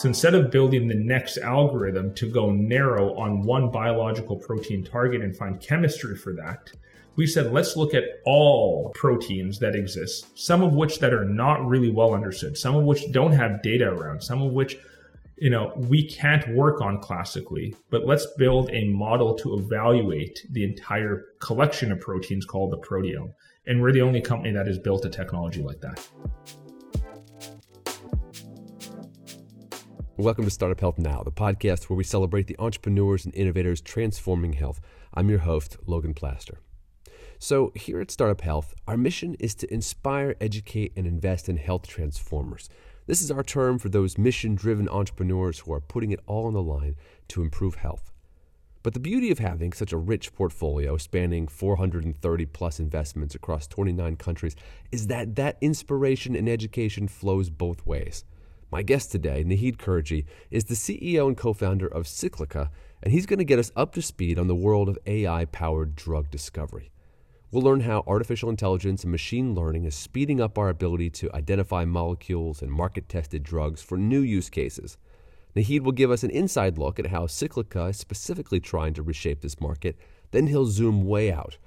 So instead of building the next algorithm to go narrow on one biological protein target and find chemistry for that, we said let's look at all proteins that exist, some of which that are not really well understood, some of which don't have data around, some of which you know we can't work on classically but let's build a model to evaluate the entire collection of proteins called the proteome. And we're the only company that has built a technology like that welcome to startup health now the podcast where we celebrate the entrepreneurs and innovators transforming health i'm your host logan plaster so here at startup health our mission is to inspire educate and invest in health transformers this is our term for those mission driven entrepreneurs who are putting it all on the line to improve health. But the beauty of having such a rich portfolio spanning 430 plus investments across 29 countries is that that inspiration and education flows both ways. My guest today, Naheed Kurji, is the CEO and co founder of Cyclica, and he's going to get us up to speed on the world of AI powered drug discovery. We'll learn how artificial intelligence and machine learning is speeding up our ability to identify molecules and market tested drugs for new use cases. Naheed will give us an inside look at how Cyclica is specifically trying to reshape this market. Then he'll zoom way out.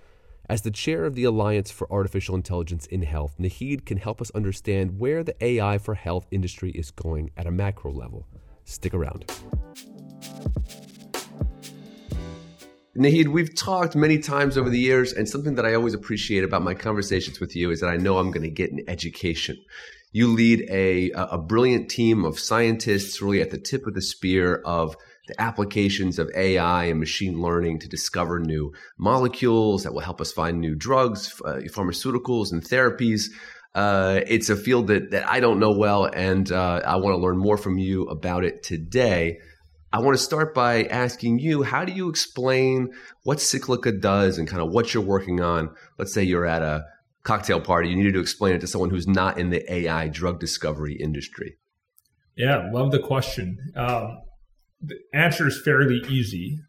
As the chair of the Alliance for Artificial Intelligence in Health, Naheed can help us understand where the AI for health industry is going at a macro level. Stick around. Naheed, we've talked many times over the years, and something that I always appreciate about my conversations with you is that I know I'm going to get an education. You lead a, a brilliant team of scientists, really at the tip of the spear of the applications of AI and machine learning to discover new molecules that will help us find new drugs, uh, pharmaceuticals, and therapies. Uh, it's a field that, that I don't know well, and uh, I want to learn more from you about it today. I want to start by asking you how do you explain what Cyclica does and kind of what you're working on? Let's say you're at a cocktail party, you needed to explain it to someone who's not in the AI drug discovery industry. Yeah, love the question. Um, the answer is fairly easy.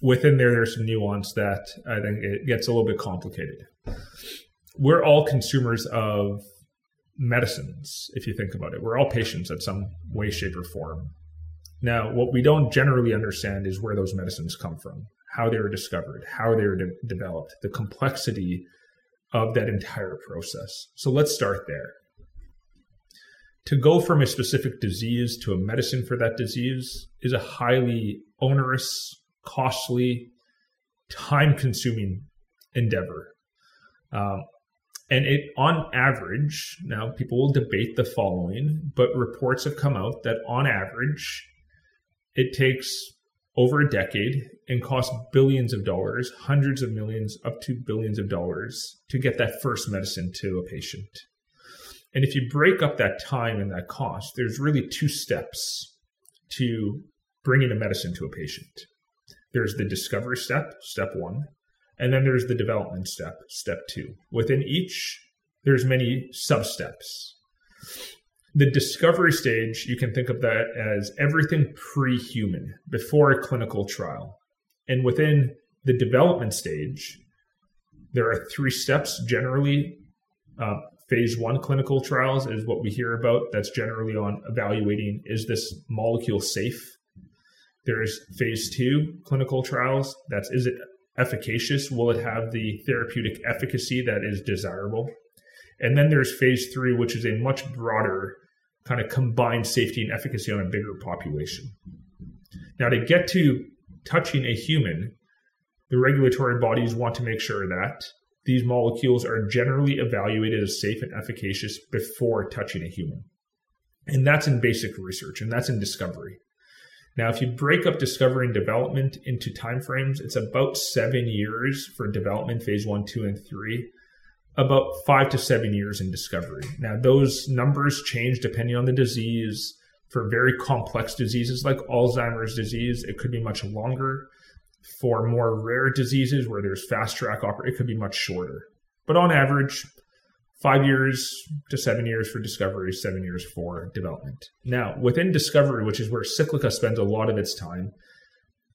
Within there, there's some nuance that I think it gets a little bit complicated. We're all consumers of medicines, if you think about it. We're all patients at some way, shape, or form. Now, what we don't generally understand is where those medicines come from, how they were discovered, how they were de- developed, the complexity of that entire process. So let's start there. To go from a specific disease to a medicine for that disease is a highly onerous, costly, time consuming endeavor. Um, and it, on average, now people will debate the following, but reports have come out that on average, it takes over a decade and costs billions of dollars, hundreds of millions, up to billions of dollars to get that first medicine to a patient. And if you break up that time and that cost, there's really two steps to bringing a medicine to a patient. There's the discovery step, step one, and then there's the development step, step two. Within each, there's many sub steps the discovery stage, you can think of that as everything pre human, before a clinical trial. And within the development stage, there are three steps generally. Uh, phase one clinical trials is what we hear about. That's generally on evaluating is this molecule safe? There's phase two clinical trials. That's is it efficacious? Will it have the therapeutic efficacy that is desirable? And then there's phase three, which is a much broader kind of combined safety and efficacy on a bigger population. Now, to get to touching a human, the regulatory bodies want to make sure that these molecules are generally evaluated as safe and efficacious before touching a human. And that's in basic research and that's in discovery. Now, if you break up discovery and development into timeframes, it's about seven years for development, phase one, two, and three, about five to seven years in discovery. Now, those numbers change depending on the disease. For very complex diseases like Alzheimer's disease, it could be much longer. For more rare diseases where there's fast track, it could be much shorter. But on average, five years to seven years for discovery, seven years for development. Now, within discovery, which is where Cyclica spends a lot of its time,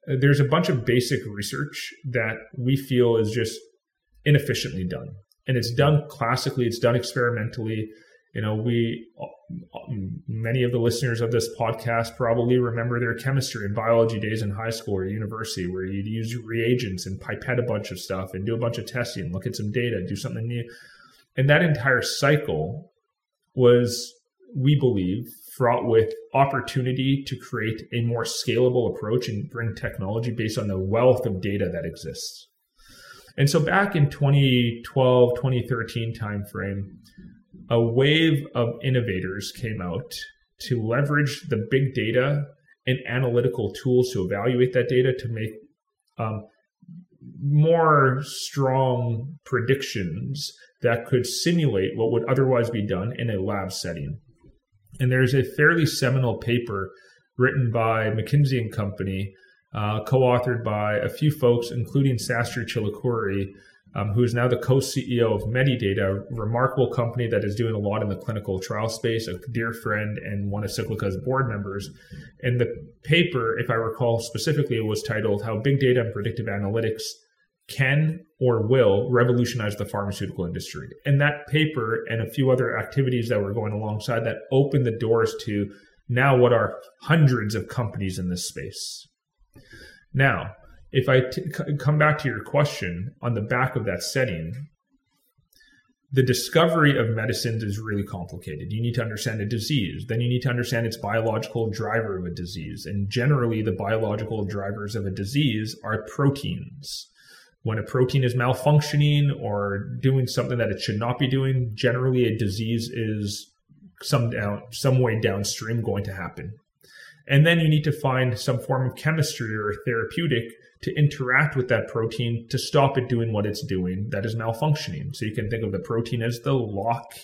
uh, there's a bunch of basic research that we feel is just inefficiently done and it's done classically, it's done experimentally, You know, we many of the listeners of this podcast probably remember their chemistry and biology days in high school or university where you'd use reagents and pipette a bunch of stuff and do a bunch of testing, look at some data, do something new. And that entire cycle was, we believe, fraught with opportunity to create a more scalable approach and bring technology based on the wealth of data that exists. And so back in 2012, 2013 timeframe, a wave of innovators came out to leverage the big data and analytical tools to evaluate that data to make um, more strong predictions that could simulate what would otherwise be done in a lab setting. And there's a fairly seminal paper written by McKinsey and Company, uh, co-authored by a few folks, including Sastry Chilukuri, um, who is now the co-CEO of Medidata, a remarkable company that is doing a lot in the clinical trial space, a dear friend and one of Cyclica's board members. And the paper, if I recall specifically, was titled How Big Data and Predictive Analytics Can or Will Revolutionize the Pharmaceutical Industry. And that paper and a few other activities that were going alongside that opened the doors to now what are hundreds of companies in this space. Now, if I t- come back to your question on the back of that setting, the discovery of medicines is really complicated. You need to understand a disease, then you need to understand its biological driver of a disease. And generally, the biological drivers of a disease are proteins. When a protein is malfunctioning or doing something that it should not be doing, generally a disease is some down some way downstream going to happen. And then you need to find some form of chemistry or therapeutic to interact with that protein to stop it doing what it's doing that is malfunctioning. So you can think of the protein as the lock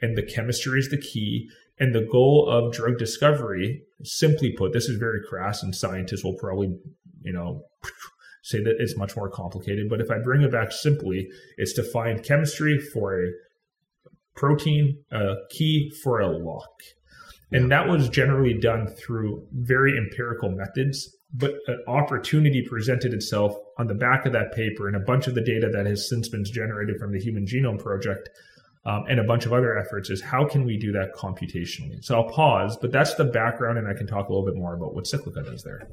and the chemistry is the key. And the goal of drug discovery, simply put, this is very crass and scientists will probably, you know, say that it's much more complicated. But if I bring it back simply, it's to find chemistry for a protein, a key for a lock. And that was generally done through very empirical methods but an opportunity presented itself on the back of that paper and a bunch of the data that has since been generated from the Human Genome Project um, and a bunch of other efforts is how can we do that computationally? So I'll pause, but that's the background, and I can talk a little bit more about what Cyclica does there.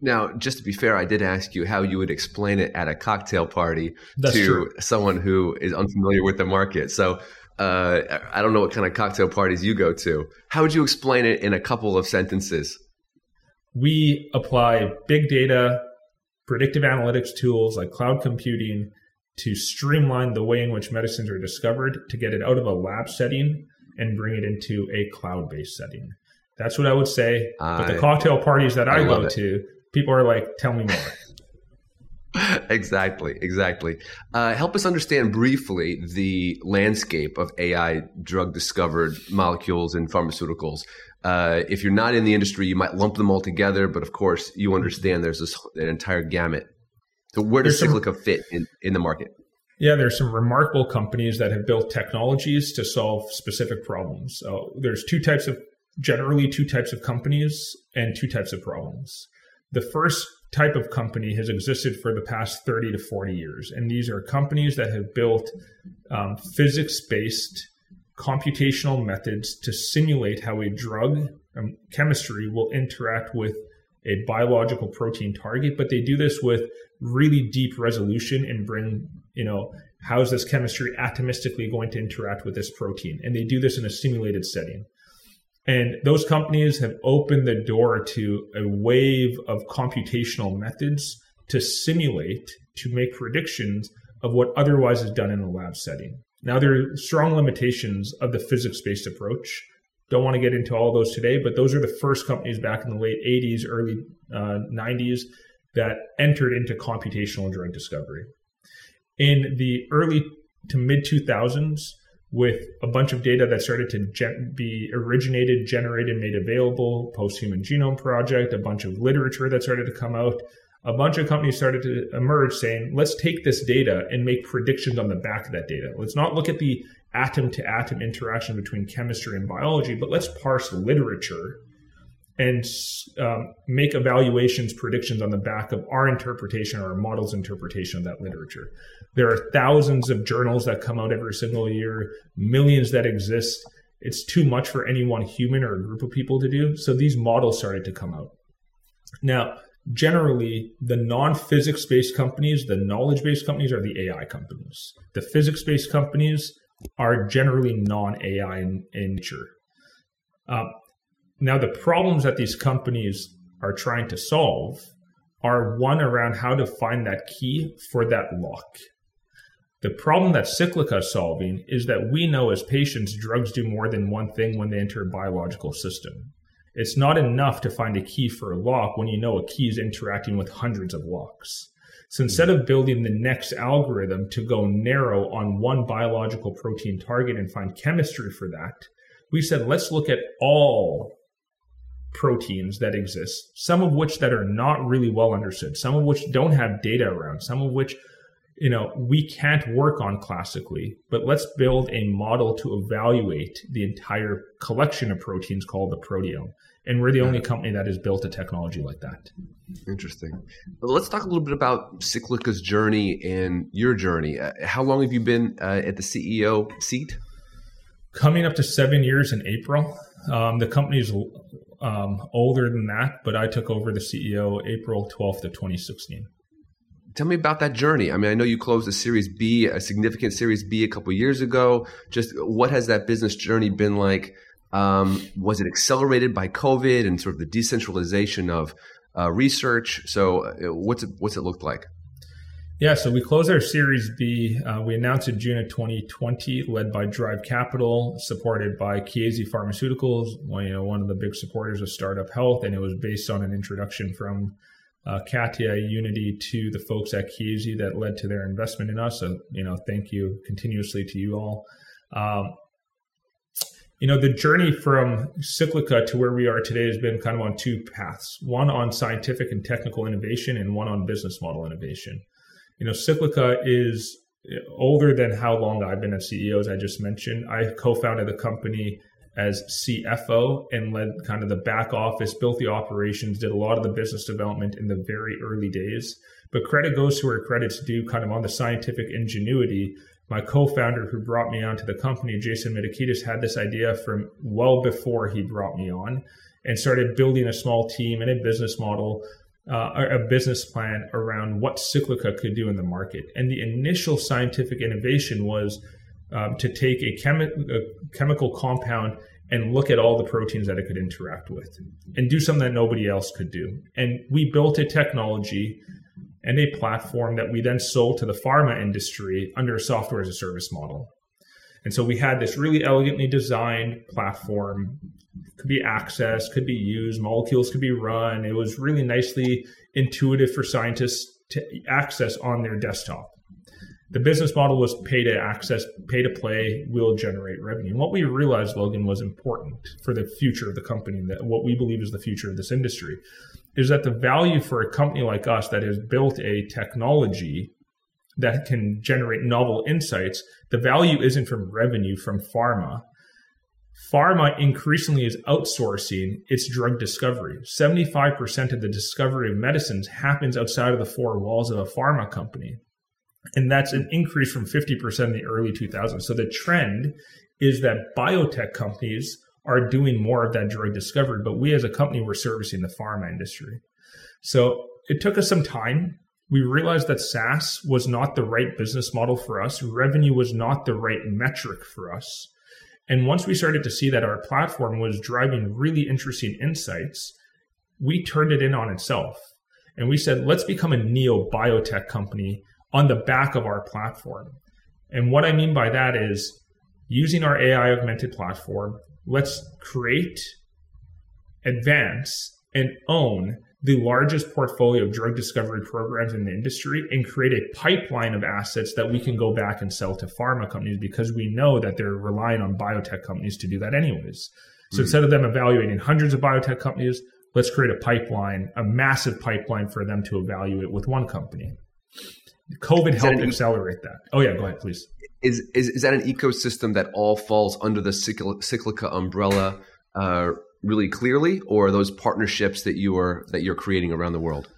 Now, just to be fair, I did ask you how you would explain it at a cocktail party that's to true. someone who is unfamiliar with the market. So uh, I don't know what kind of cocktail parties you go to. How would you explain it in a couple of sentences? We apply big data, predictive analytics tools like cloud computing to streamline the way in which medicines are discovered to get it out of a lab setting and bring it into a cloud based setting. That's what I would say. I, but the cocktail parties that I, I go it. to, people are like, tell me more. exactly, exactly. Uh, help us understand briefly the landscape of AI drug discovered molecules and pharmaceuticals. Uh, if you're not in the industry, you might lump them all together, but of course, you understand there's this an entire gamut. So, where does there's Cyclica some, fit in, in the market? Yeah, there's some remarkable companies that have built technologies to solve specific problems. So, there's two types of generally two types of companies and two types of problems. The first type of company has existed for the past 30 to 40 years, and these are companies that have built um, physics based computational methods to simulate how a drug um, chemistry will interact with a biological protein target, but they do this with really deep resolution and bring, you know, how is this chemistry atomistically going to interact with this protein? And they do this in a simulated setting. And those companies have opened the door to a wave of computational methods to simulate, to make predictions of what otherwise is done in a lab setting. Now, there are strong limitations of the physics based approach. Don't want to get into all those today, but those are the first companies back in the late 80s, early uh, 90s that entered into computational drug discovery. In the early to mid 2000s, with a bunch of data that started to gen- be originated, generated, made available, post Human Genome Project, a bunch of literature that started to come out, a bunch of companies started to emerge saying, let's take this data and make predictions on the back of that data. Let's not look at the atom to atom interaction between chemistry and biology, but let's parse literature and um, make evaluations, predictions on the back of our interpretation or our model's interpretation of that literature. There are thousands of journals that come out every single year, millions that exist. It's too much for any one human or a group of people to do. So these models started to come out. Now, generally, the non physics based companies, the knowledge based companies are the AI companies. The physics based companies are generally non AI in, in, nature. Uh, now, the problems that these companies are trying to solve are one around how to find that key for that lock. The problem that Cyclica is solving is that we know as patients drugs do more than one thing when they enter a biological system. It's not enough to find a key for a lock when you know a key is interacting with hundreds of locks. So instead of building the next algorithm to go narrow on one biological protein target and find chemistry for that, we said let's look at all proteins that exist, some of which that are not really well understood, some of which don't have data around, some of which you know we can't work on classically but let's build a model to evaluate the entire collection of proteins called the proteome. And we're the only company that has built a technology like that. Interesting. Well, let's talk a little bit about cyclica's journey and your journey. Uh, how long have you been uh, at the ceo seat? Coming up to seven years in april. Um, the company's um, older than that, but I took over the CEO April 12th of 2016. Tell me about that journey. I mean, I know you closed a Series B, a significant Series B a couple years ago. Just what has that business journey been like? Um, was it accelerated by COVID and sort of the decentralization of uh, research? So, uh, what's it, what's it looked like? Yeah, so we closed our Series B. Uh, we announced in June of 2020, led by Drive Capital, supported by Chiesi Pharmaceuticals, one, you know, one of the big supporters of Startup Health, and it was based on an introduction from uh, Katia Unity to the folks at Chiesi that led to their investment in us. So, you know, thank you continuously to you all. Um, you know, the journey from Cyclica to where we are today has been kind of on two paths one on scientific and technical innovation, and one on business model innovation. You know, Cyclica is older than how long I've been a CEO, as I just mentioned. I co founded the company as CFO and led kind of the back office, built the operations, did a lot of the business development in the very early days. But credit goes to where credit's due, kind of on the scientific ingenuity. My co founder who brought me onto the company, Jason Mitakidis, had this idea from well before he brought me on and started building a small team and a business model uh, a business plan around what Cyclica could do in the market. And the initial scientific innovation was um, to take a, chemi- a, chemical compound and look at all the proteins that it could interact with and do something that nobody else could do. And we built a technology and a platform that we then sold to the pharma industry under a software as a service model. And so we had this really elegantly designed platform, could be accessed, could be used, molecules could be run. It was really nicely intuitive for scientists to access on their desktop. The business model was pay to access, pay to play, will generate revenue. And what we realized, Logan, was important for the future of the company, that what we believe is the future of this industry, is that the value for a company like us that has built a technology that can generate novel insights, the value isn't from revenue from pharma. Pharma increasingly is outsourcing its drug discovery. 75% of the discovery of medicines happens outside of the four walls of a pharma company. And that's an increase from 50% in the early 2000s. So the trend is that biotech companies are doing more of that drug discovery, but we as a company were servicing the pharma industry. So it took us some time we realized that SaaS was not the right business model for us. Revenue was not the right metric for us. And once we started to see that our platform was driving really interesting insights, we turned it in on itself. And we said, let's become a neo biotech company on the back of our platform. And what I mean by that is using our AI augmented platform, let's create, advance, and own the largest portfolio of drug discovery programs in the industry and create a pipeline of assets that we can go back and sell to pharma companies because we know that they're relying on biotech companies to do that anyways. So mm instead of them evaluating hundreds of biotech companies, let's create a pipeline, a massive pipeline for them to evaluate with one company. COVID helped accelerate that. Oh yeah, go ahead, please. Is, is is that an ecosystem that all falls under the Cyclica umbrella? Uh, really clearly, or those partnerships that you are that you're creating around the world?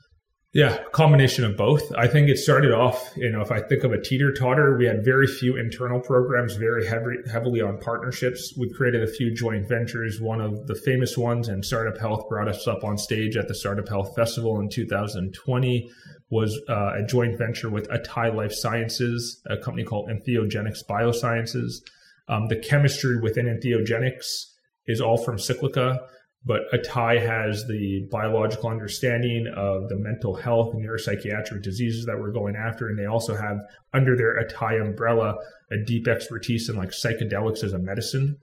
Yeah, combination of both. I think it started off, you know, if I think of a teeter totter, we had very few internal programs, very heavy, heavily on partnerships. We created a few joint ventures. One of the famous ones, and Startup Health brought us up on stage at the Startup Health Festival in 2020, was uh, a joint venture with Atai Life Sciences, a company called Entheogenics Biosciences. Um, the chemistry within Entheogenics is all from Cyclica but Atai has the biological understanding of the mental health and neuropsychiatric diseases that we're going after. And they also have under their Atai umbrella a deep expertise in like psychedelics as a medicine.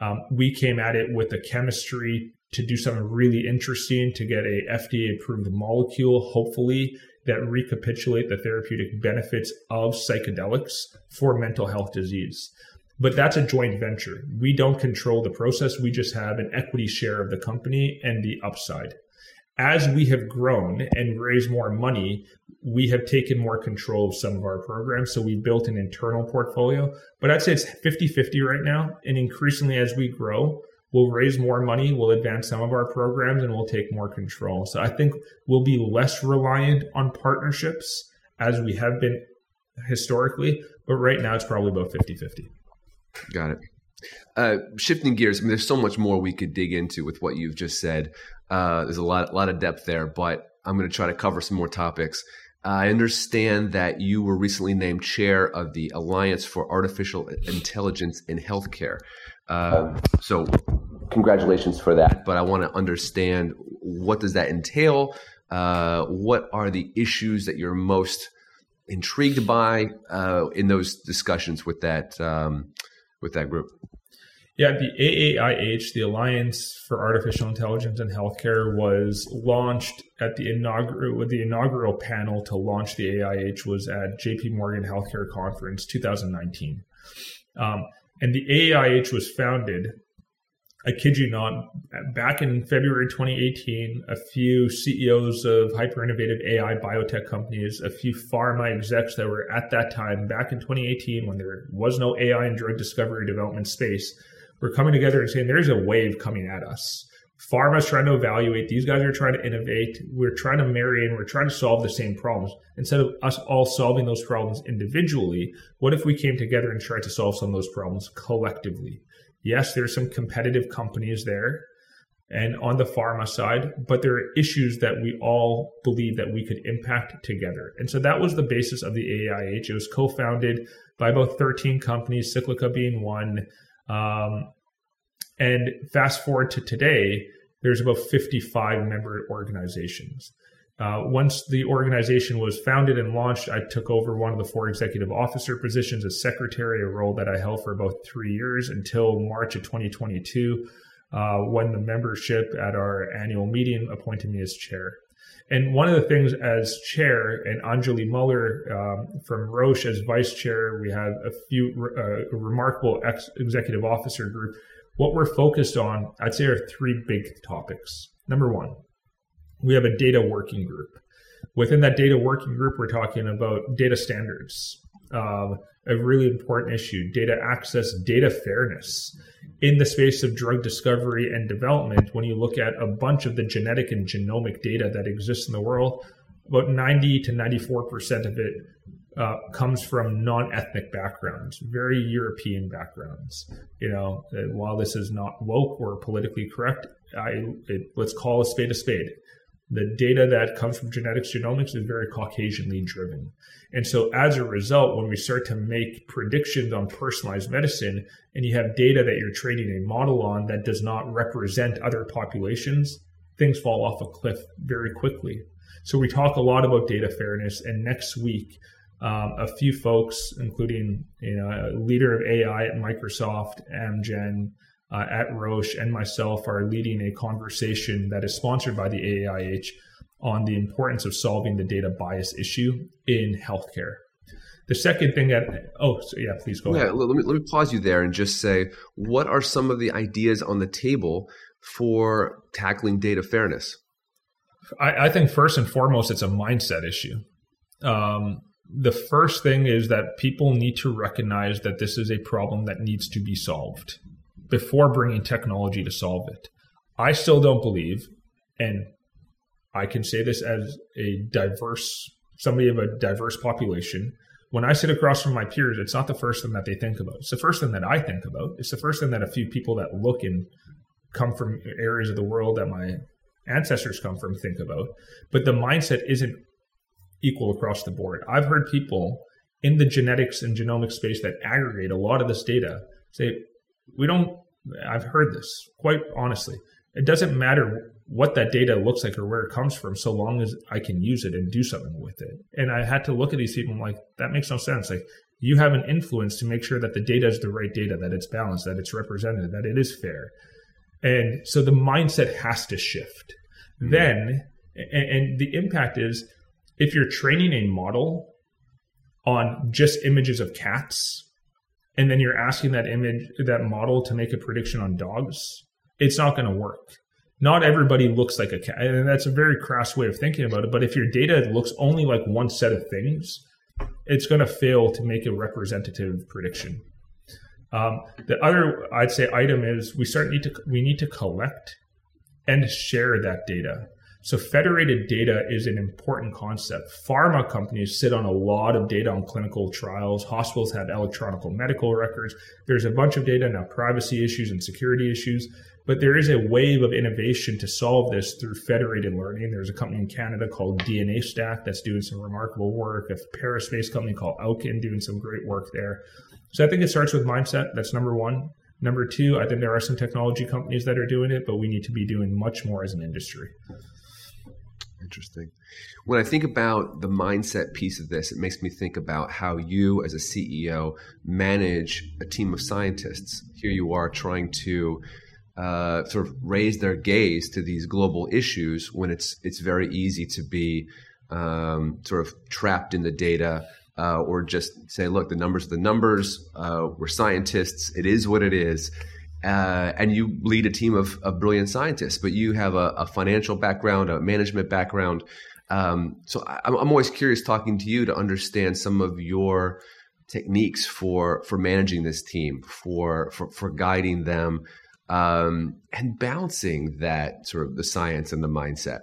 Um, we came at it with the chemistry to do something really interesting to get a FDA approved molecule, hopefully that recapitulate the therapeutic benefits of psychedelics for mental health disease. But that's a joint venture. We don't control the process. We just have an equity share of the company and the upside. As we have grown and raised more money, we have taken more control of some of our programs. So we've built an internal portfolio. But I'd say it's 50 50 right now. And increasingly, as we grow, we'll raise more money, we'll advance some of our programs, and we'll take more control. So I think we'll be less reliant on partnerships as we have been historically. But right now, it's probably about 50 50. Got it. Uh, shifting gears, I mean, there's so much more we could dig into with what you've just said. Uh, there's a lot, a lot of depth there, but I'm going to try to cover some more topics. I understand that you were recently named chair of the Alliance for Artificial Intelligence in Healthcare. Uh, so, congratulations for that. But I want to understand what does that entail? Uh, what are the issues that you're most intrigued by uh, in those discussions with that um, with that group? Yeah, the AAIH, the Alliance for Artificial Intelligence in Healthcare, was launched at the inaugural the inaugural panel to launch the AIH was at JP Morgan Healthcare Conference 2019. Um, and the AIH was founded, I kid you not, back in February 2018, a few CEOs of hyper innovative AI biotech companies, a few pharma execs that were at that time, back in 2018, when there was no AI and drug discovery development space, we're coming together and saying there's a wave coming at us. Pharma's trying to evaluate. These guys are trying to innovate. We're trying to marry and we're trying to solve the same problems. Instead of us all solving those problems individually, what if we came together and tried to solve some of those problems collectively? Yes, there's some competitive companies there and on the pharma side, but there are issues that we all believe that we could impact together. And so that was the basis of the AIH. It was co-founded by about 13 companies, Cyclica being one. Um, and fast forward to today, there's about 55 member organizations. Uh, once the organization was founded and launched, I took over one of the four executive officer positions as secretary, a role that I held for about three years until March of 2022, uh, when the membership at our annual meeting appointed me as chair. And one of the things as chair, and Anjali Muller um, from Roche as vice chair, we have a few uh, remarkable ex- executive officer group. What we're focused on, I'd say, are three big topics. Number one, we have a data working group. Within that data working group, we're talking about data standards, um, a really important issue, data access, data fairness. In the space of drug discovery and development, when you look at a bunch of the genetic and genomic data that exists in the world, about 90 to 94% of it uh, comes from non-ethnic backgrounds, very European backgrounds. You know, uh, while this is not woke or politically correct, I it, let's call a spade a spade the data that comes from genetics genomics is very Caucasianly driven. And so as a result, when we start to make predictions on personalized medicine and you have data that you're training a model on that does not represent other populations, things fall off a cliff very quickly. So we talk a lot about data fairness and next week, um, a few folks, including you know, a leader of AI at Microsoft, Amgen, uh, at Roche and myself are leading a conversation that is sponsored by the AAIH on the importance of solving the data bias issue in healthcare. The second thing that, oh, so yeah, please go yeah, ahead. Let me, let me pause you there and just say, what are some of the ideas on the table for tackling data fairness? I, I think first and foremost, it's a mindset issue. Um, the first thing is that people need to recognize that this is a problem that needs to be solved before bringing technology to solve it. I still don't believe, and I can say this as a diverse somebody of a diverse population. When I sit across from my peers, it's not the first thing that they think about. It's the first thing that I think about. It's the first thing that a few people that look and come from areas of the world that my ancestors come from think about. But the mindset isn't equal across the board. I've heard people in the genetics and genomic space that aggregate a lot of this data say, we don't, I've heard this quite honestly. It doesn't matter what that data looks like or where it comes from, so long as I can use it and do something with it. And I had to look at these people and like, that makes no sense. Like, you have an influence to make sure that the data is the right data, that it's balanced, that it's represented, that it is fair. And so the mindset has to shift. Mm-hmm. Then, and, and the impact is if you're training a model on just images of cats, and then you're asking that image, that model to make a prediction on dogs, it's not going to work. Not everybody looks like a cat. And that's a very crass way of thinking about it. But if your data looks only like one set of things, it's going to fail to make a representative prediction. Um, the other, I'd say, item is we start need to we need to collect and share that data. So federated data is an important concept. Pharma companies sit on a lot of data on clinical trials. Hospitals have electronic medical records. There's a bunch of data now, privacy issues and security issues. But there is a wave of innovation to solve this through federated learning. There's a company in Canada called DNAstack that's doing some remarkable work. A Paris-based company called Owkin doing some great work there. So I think it starts with mindset. That's number one. Number two, I think there are some technology companies that are doing it, but we need to be doing much more as an industry. Interesting. When I think about the mindset piece of this, it makes me think about how you, as a CEO, manage a team of scientists. Here you are trying to uh, sort of raise their gaze to these global issues when it's it's very easy to be um, sort of trapped in the data uh, or just say, look, the numbers are the numbers. Uh, we're scientists. It is what it is uh, and you lead a team of, of, brilliant scientists, but you have a, a financial background, a management background. Um, so I, I'm always curious talking to you to understand some of your techniques for for managing this team, for for, for guiding them, um, and balancing that sort of the science and the mindset.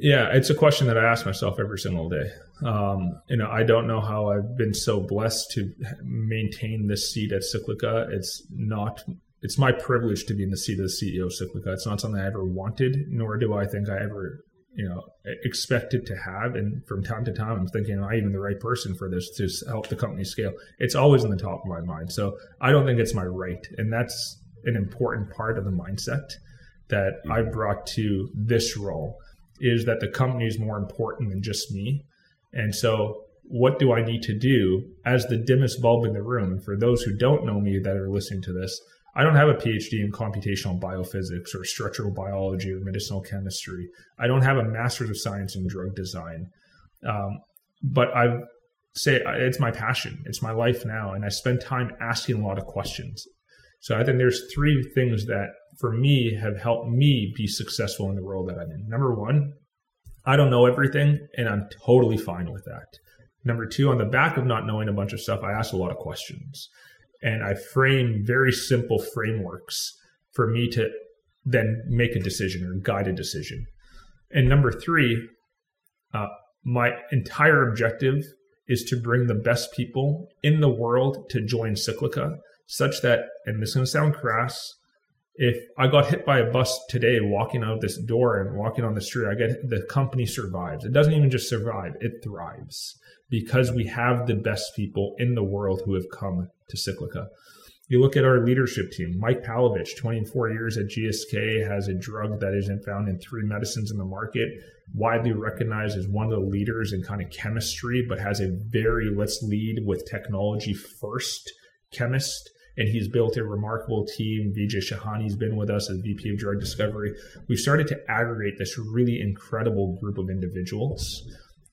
Yeah, it's a question that I ask myself every single day. Um, you know, I don't know how I've been so blessed to maintain this seat at Cyclica. It's not. It's my privilege to be in the seat of the CEO of Cyclica. It's not something I ever wanted, nor do I think I ever, you know, expected to have. And from time to time, I'm thinking, am I even the right person for this to help the company scale? It's always in the top of my mind. So I don't think it's my right, and that's an important part of the mindset that I brought to this role is that the company is more important than just me and so, what do I need to do as the dimmest bulb in the room? For those who don't know me that are listening to this, I don't have a PhD in computational biophysics or structural biology or medicinal chemistry. I don't have a master's of science in drug design. Um, but I say it's my passion, it's my life now, and I spend time asking a lot of questions. So I think there's three things that for me have helped me be successful in the role that I'm in. Number one, I don't know everything, and I'm totally fine with that. Number two, on the back of not knowing a bunch of stuff, I ask a lot of questions. And I frame very simple frameworks for me to then make a decision or guide a decision. And number three, uh, my entire objective is to bring the best people in the world to join Cyclica, such that, and this is going to sound crass, if I got hit by a bus today walking out this door and walking on the street, I get the company survives. It doesn't even just survive, it thrives because we have the best people in the world who have come to Cyclica. You look at our leadership team, Mike Palovich, 24 years at GSK, has a drug that isn't found in three medicines in the market, widely recognized as one of the leaders in kind of chemistry, but has a very let's lead with technology first chemist and he's built a remarkable team. Vijay Shahani's been with us as VP of Drug Discovery. We've started to aggregate this really incredible group of individuals,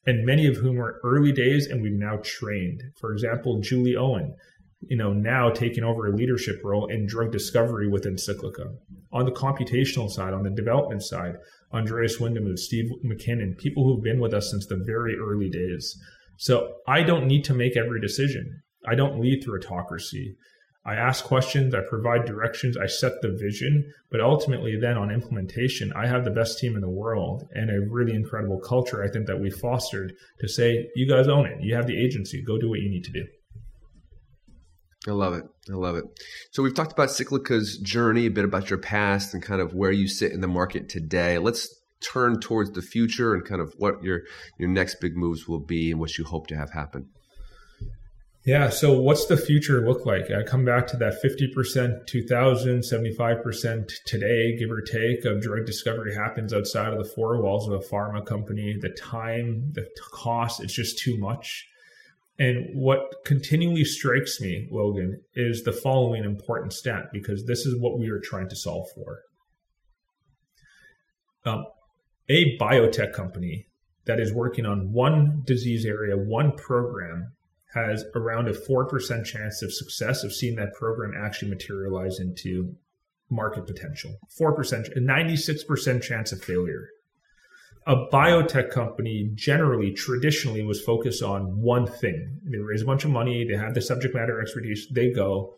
and many of whom are early days, and we've now trained. For example, Julie Owen, you know, now taking over a leadership role in drug discovery within Cyclica. On the computational side, on the development side, Andreas Windemuth, Steve McKinnon, people who've been with us since the very early days. So I don't need to make every decision. I don't lead through autocracy. I ask questions, I provide directions, I set the vision, but ultimately then on implementation, I have the best team in the world and a really incredible culture I think that we fostered to say, you guys own it. You have the agency, go do what you need to do. I love it. I love it. So we've talked about Cyclica's journey, a bit about your past and kind of where you sit in the market today. Let's turn towards the future and kind of what your your next big moves will be and what you hope to have happen. Yeah. So what's the future look like? I come back to that 50%, 2000, 75% today, give or take, of drug discovery happens outside of the four walls of a pharma company. The time, the cost, it's just too much. And what continually strikes me, Logan, is the following important stat because this is what we are trying to solve for. Um, a biotech company that is working on one disease area, one program, has around a 4% chance of success of seeing that program actually materialize into market potential. 4%, a 96% chance of failure. A biotech company generally, traditionally, was focused on one thing. They raise a bunch of money, they have the subject matter expertise, they go.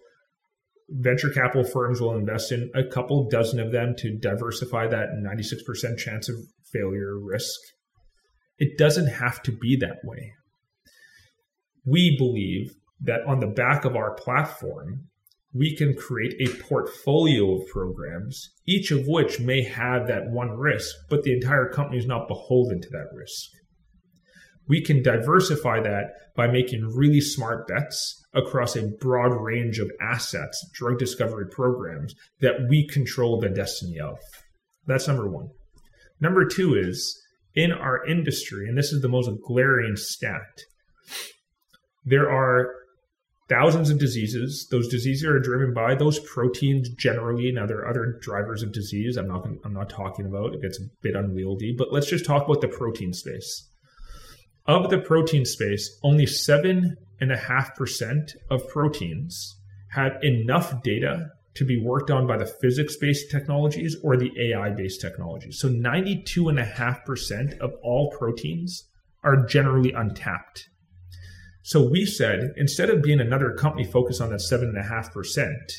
Venture capital firms will invest in a couple dozen of them to diversify that 96% chance of failure risk. It doesn't have to be that way we believe that on the back of our platform, we can create a portfolio of programs, each of which may have that one risk, but the entire company is not beholden to that risk. We can diversify that by making really smart bets across a broad range of assets, drug discovery programs that we control the destiny of. That's number one. Number two is in our industry, and this is the most glaring stat there are thousands of diseases. Those diseases are driven by those proteins generally. Now there are other drivers of disease. I'm not I'm not talking about. It gets a bit unwieldy, but let's just talk about the protein space. Of the protein space, only seven and a half percent of proteins have enough data to be worked on by the physics-based technologies or the AI-based technologies. So 92.5% of all proteins are generally untapped. So we said instead of being another company focused on that seven and a half percent,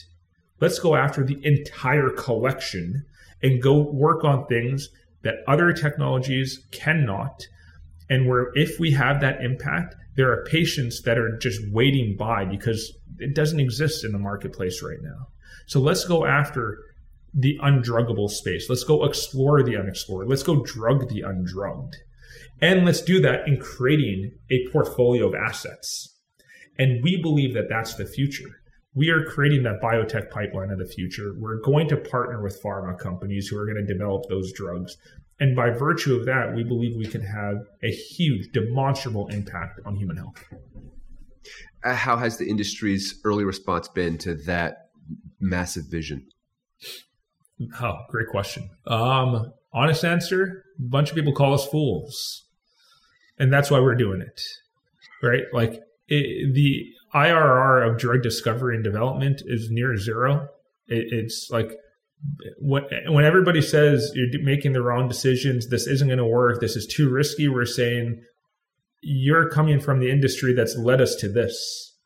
let's go after the entire collection and go work on things that other technologies cannot. And where if we have that impact, there are patients that are just waiting by because it doesn't exist in the marketplace right now. So let's go after the undruggable space. Let's go explore the unexplored. Let's go drug the undrugged. And let's do that in creating a portfolio of assets. And we believe that that's the future. We are creating that biotech pipeline of the future. We're going to partner with pharma companies who are going to develop those drugs. And by virtue of that, we believe we can have a huge, demonstrable impact on human health. Uh, how has the industry's early response been to that massive vision? Oh, great question. Um, honest answer: a bunch of people call us fools and that's why we're doing it, right? Like it, the IRR of drug discovery and development is near zero. It, it's like when when everybody says you're making the wrong decisions, this isn't going to work, this is too risky. We're saying you're coming from the industry that's led us to this,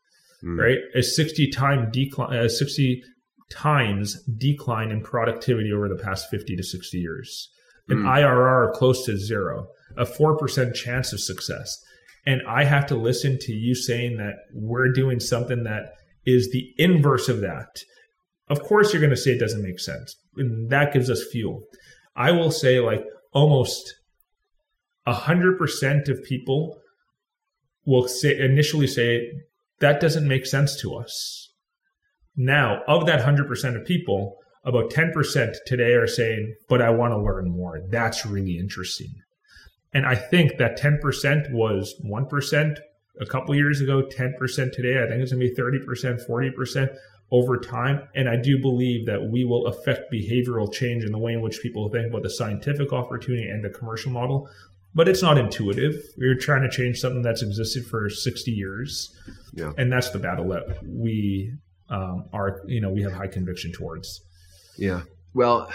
mm. right? A sixty time decline, a sixty times decline in productivity over the past fifty to sixty years, an mm. IRR close to zero a 4% chance of success. And I have to listen to you saying that we're doing something that is the inverse of that. Of course, you're going to say it doesn't make sense. And that gives us fuel. I will say, like, almost 100% of people will say, initially say, that doesn't make sense to us. Now, of that 100% of people, about 10% today are saying, but I want to learn more. That's really interesting. And I think that 10% was 1% a couple years ago, 10% today. I think it's going to be 30%, 40% over time. And I do believe that we will affect behavioral change in the way in which people think about the scientific opportunity and the commercial model. But it's not intuitive. We're trying to change something that's existed for 60 years. Yeah. And that's the battle that we um, are, you know, we have high conviction towards. Yeah. Well,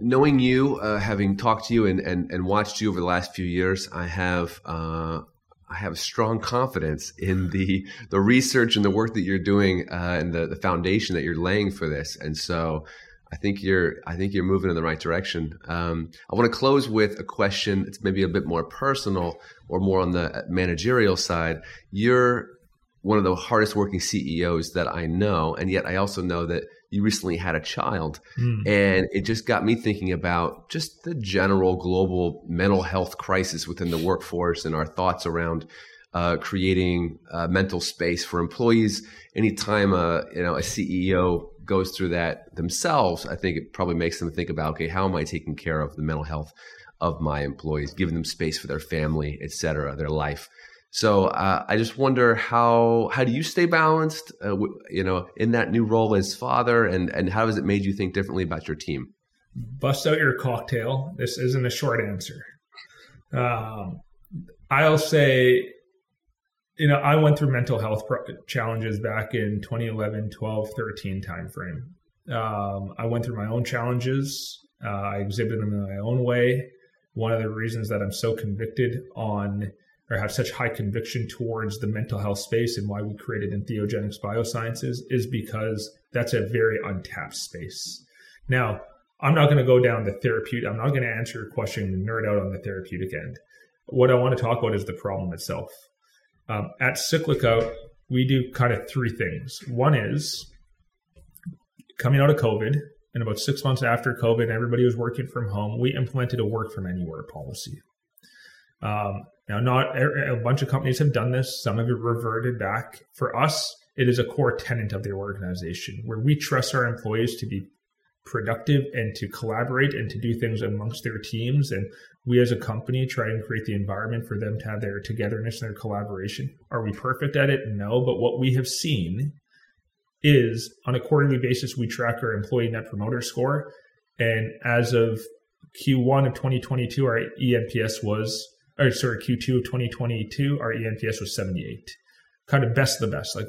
knowing you, uh, having talked to you and, and, and watched you over the last few years, I have uh, I have strong confidence in the the research and the work that you're doing uh, and the the foundation that you're laying for this. And so, I think you're I think you're moving in the right direction. Um, I want to close with a question. It's maybe a bit more personal or more on the managerial side. You're one of the hardest working CEOs that I know, and yet I also know that you recently had a child, mm. and it just got me thinking about just the general global mental health crisis within the workforce and our thoughts around uh, creating uh, mental space for employees. Anytime a you know a CEO goes through that themselves, I think it probably makes them think about okay, how am I taking care of the mental health of my employees, giving them space for their family, et cetera, their life. So uh, I just wonder how how do you stay balanced, uh, you know, in that new role as father, and and how has it made you think differently about your team? Bust out your cocktail. This isn't a short answer. Um, I'll say, you know, I went through mental health challenges back in 2011, 12, 13 timeframe. Um, I went through my own challenges. Uh, I exhibited them in my own way. One of the reasons that I'm so convicted on or have such high conviction towards the mental health space and why we created Entheogenix Biosciences is because that's a very untapped space. Now, I'm not going to go down the therapeutic, I'm not going to answer your question and nerd out on the therapeutic end. What I want to talk about is the problem itself. Um, at Cyclica, we do kind of three things. One is coming out of COVID, and about six months after COVID, everybody was working from home, we implemented a work from anywhere policy. Um, now, not a bunch of companies have done this. Some have reverted back. For us, it is a core tenet of the organization where we trust our employees to be productive and to collaborate and to do things amongst their teams. And we as a company try and create the environment for them to have their togetherness and their collaboration. Are we perfect at it? No. But what we have seen is on a quarterly basis, we track our employee net promoter score. And as of Q1 of 2022, our ENPS was or sorry, Q2 of 2022, our ENPS was 78. Kind of best of the best. Like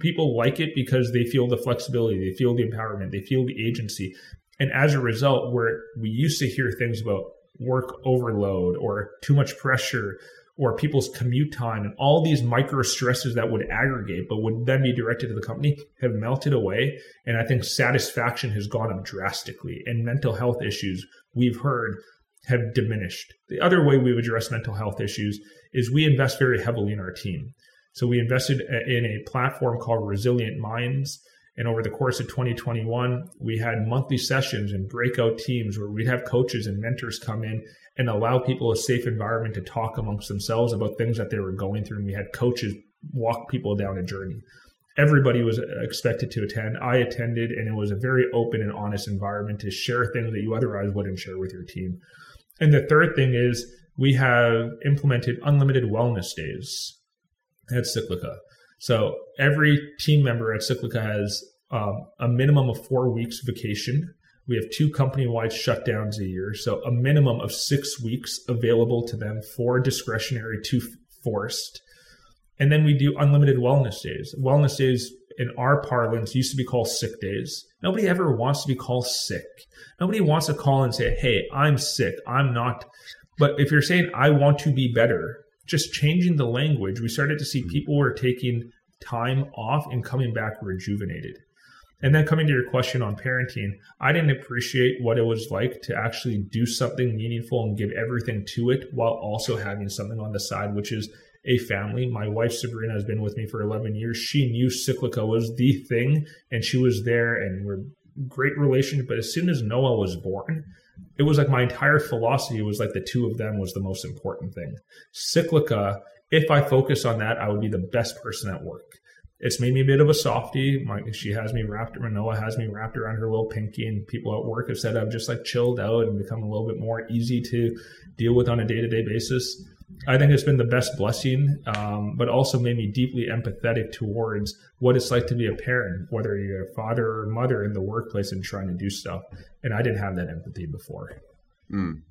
people like it because they feel the flexibility, they feel the empowerment, they feel the agency. And as a result, where we used to hear things about work overload or too much pressure or people's commute time and all these micro stresses that would aggregate but would then be directed to the company have melted away and i think satisfaction has gone up drastically and mental health issues we've heard have diminished. The other way we've addressed mental health issues is we invest very heavily in our team. So we invested in a platform called Resilient Minds. And over the course of 2021, we had monthly sessions and breakout teams where we'd have coaches and mentors come in and allow people a safe environment to talk amongst themselves about things that they were going through. And we had coaches walk people down a journey. Everybody was uh, expected to attend. I attended, and it was a very open and honest environment to share things that you otherwise wouldn't share with your team. And the third thing is we have implemented unlimited wellness days at Cyclica. So every team member at Cyclica has um, a minimum of four weeks vacation. We have two company wide shutdowns a year. So a minimum of six weeks available to them for discretionary to forced. And then we do unlimited wellness days. Wellness days in our parlance used to be called sick days. Nobody ever wants to be called sick. Nobody wants to call and say, hey, I'm sick. I'm not. But if you're saying, I want to be better, just changing the language, we started to see mm-hmm. people were taking time off and coming back rejuvenated. And then coming to your question on parenting, I didn't appreciate what it was like to actually do something meaningful and give everything to it while also having something on the side, which is a family. My wife Sabrina has been with me for 11 years. She knew Cyclica was the thing, and she was there, and we're great relationship. But as soon as Noah was born, it was like my entire philosophy was like the two of them was the most important thing. Cyclica, if I focus on that, I would be the best person at work. It's made me a bit of a softie. My, she has me wrapped, Noah has me wrapped around her little pinky, and people at work have said I've just like chilled out and become a little bit more easy to deal with on a day to day basis. I think it's been the best blessing, um, but also made me deeply empathetic towards what it's like to be a parent, whether you're a father or mother in the workplace and trying to do stuff. And I didn't have that empathy before. Mm.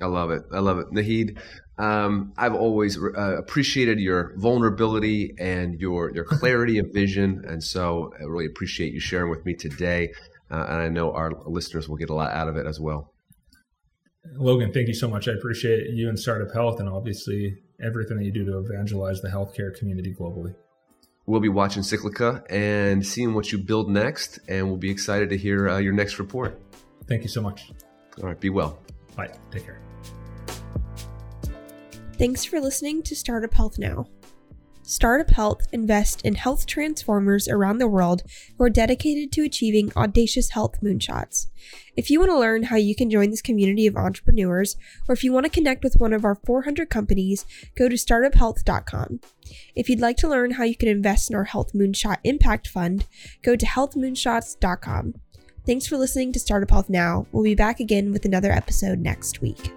I love it. I love it. Naheed, um, I've always uh, appreciated your vulnerability and your, your clarity of vision. And so I really appreciate you sharing with me today. Uh, and I know our listeners will get a lot out of it as well. Logan, thank you so much. I appreciate you and Startup Health, and obviously everything that you do to evangelize the healthcare community globally. We'll be watching Cyclica and seeing what you build next, and we'll be excited to hear uh, your next report. Thank you so much. All right, be well. Bye. Take care. Thanks for listening to Startup Health Now. Startup Health invests in health transformers around the world who are dedicated to achieving audacious health moonshots. If you want to learn how you can join this community of entrepreneurs, or if you want to connect with one of our 400 companies, go to startuphealth.com. If you'd like to learn how you can invest in our Health Moonshot Impact Fund, go to healthmoonshots.com. Thanks for listening to Startup Health Now. We'll be back again with another episode next week.